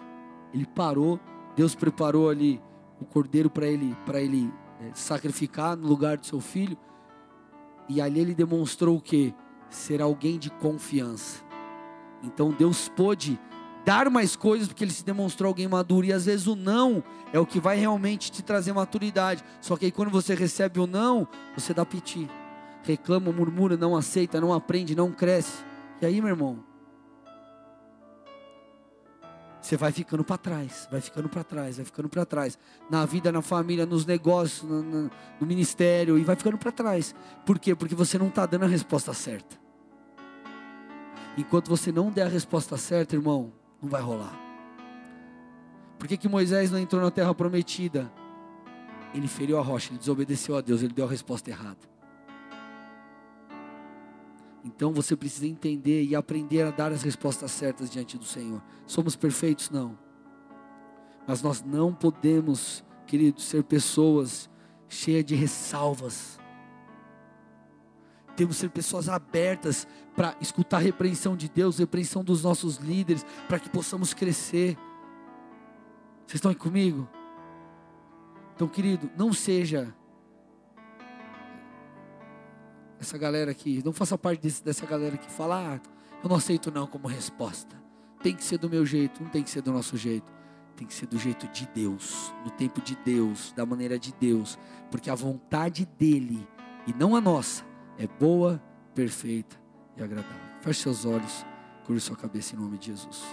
Ele parou. Deus preparou ali o cordeiro para ele, para ele é, sacrificar no lugar do seu filho. E ali ele demonstrou o que? Ser alguém de confiança. Então Deus pôde dar mais coisas porque ele se demonstrou alguém maduro. E às vezes o não é o que vai realmente te trazer maturidade. Só que aí quando você recebe o não, você dá piti. Reclama, murmura, não aceita, não aprende, não cresce. E aí, meu irmão, você vai ficando para trás, vai ficando para trás, vai ficando para trás. Na vida, na família, nos negócios, no, no, no ministério, e vai ficando para trás. Por quê? Porque você não está dando a resposta certa. Enquanto você não der a resposta certa, irmão, não vai rolar. Por que, que Moisés não entrou na terra prometida? Ele feriu a rocha, ele desobedeceu a Deus, ele deu a resposta errada. Então você precisa entender e aprender a dar as respostas certas diante do Senhor. Somos perfeitos? Não. Mas nós não podemos, queridos, ser pessoas cheias de ressalvas. Temos que ser pessoas abertas para escutar a repreensão de Deus, repreensão dos nossos líderes, para que possamos crescer. Vocês estão aí comigo? Então, querido, não seja essa galera aqui, não faça parte desse, dessa galera que fala, ah, eu não aceito não como resposta. Tem que ser do meu jeito, não tem que ser do nosso jeito. Tem que ser do jeito de Deus, no tempo de Deus, da maneira de Deus, porque a vontade dele e não a nossa é boa, perfeita e agradável. Feche seus olhos, cure sua cabeça em nome de Jesus.